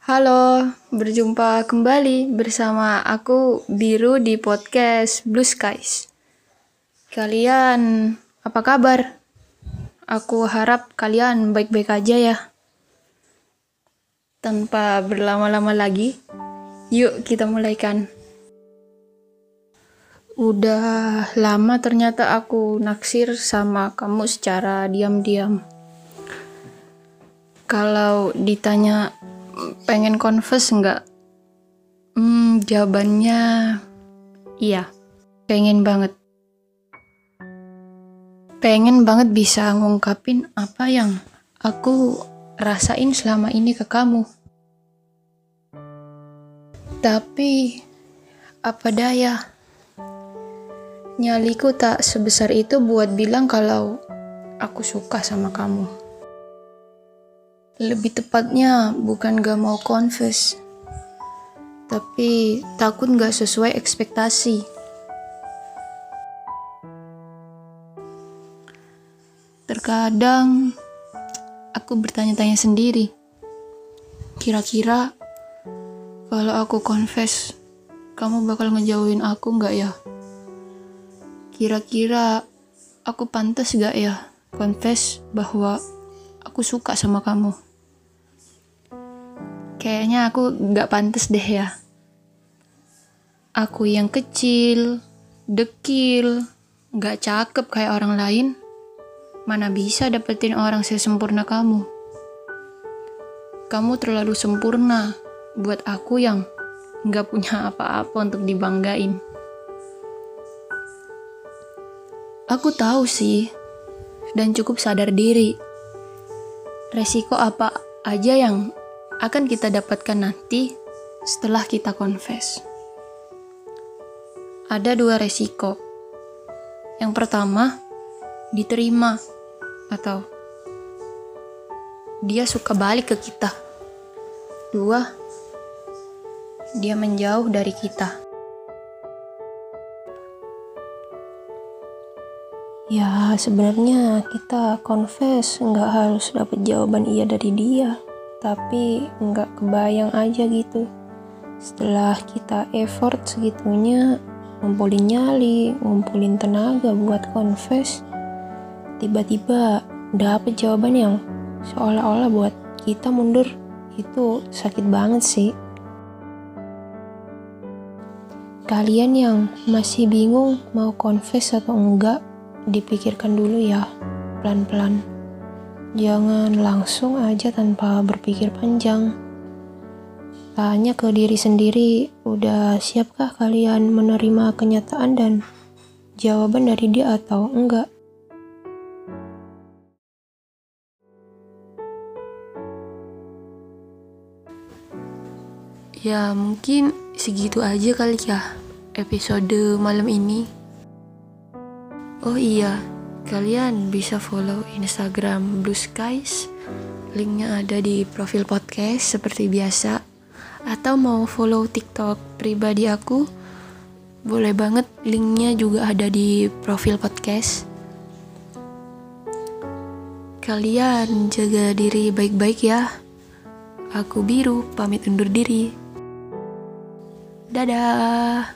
Halo, berjumpa kembali bersama aku Biru di podcast Blue Skies. Kalian apa kabar? Aku harap kalian baik-baik aja ya. Tanpa berlama-lama lagi, yuk kita mulaikan. Udah lama ternyata aku naksir sama kamu secara diam-diam. Kalau ditanya pengen confess nggak? Hmm, jawabannya iya, pengen banget. Pengen banget bisa ngungkapin apa yang aku rasain selama ini ke kamu. Tapi, apa daya? Nyaliku tak sebesar itu buat bilang kalau aku suka sama kamu. Lebih tepatnya bukan gak mau confess, tapi takut gak sesuai ekspektasi. Terkadang aku bertanya-tanya sendiri, kira-kira kalau aku confess, kamu bakal ngejauhin aku gak ya? Kira-kira aku pantas gak ya confess bahwa aku suka sama kamu? Kayaknya aku gak pantas deh ya. Aku yang kecil, dekil, gak cakep kayak orang lain. Mana bisa dapetin orang sesempurna kamu? Kamu terlalu sempurna buat aku yang gak punya apa-apa untuk dibanggain. Aku tahu sih, dan cukup sadar diri. Resiko apa aja yang akan kita dapatkan nanti setelah kita confess. Ada dua resiko. Yang pertama, diterima atau dia suka balik ke kita. Dua, dia menjauh dari kita. Ya, sebenarnya kita confess nggak harus dapat jawaban iya dari dia, tapi nggak kebayang aja gitu. Setelah kita effort segitunya, ngumpulin nyali, ngumpulin tenaga buat confess, tiba-tiba dapet jawaban yang seolah-olah buat kita mundur, itu sakit banget sih. Kalian yang masih bingung mau confess atau enggak, dipikirkan dulu ya, pelan-pelan. Jangan langsung aja tanpa berpikir panjang. Tanya ke diri sendiri, udah siapkah kalian menerima kenyataan dan jawaban dari dia atau enggak? Ya mungkin segitu aja kali ya episode malam ini. Oh iya, kalian bisa follow Instagram Blue Skies. Linknya ada di profil podcast seperti biasa. Atau mau follow TikTok pribadi aku, boleh banget linknya juga ada di profil podcast. Kalian jaga diri baik-baik ya. Aku biru, pamit undur diri. Dadah.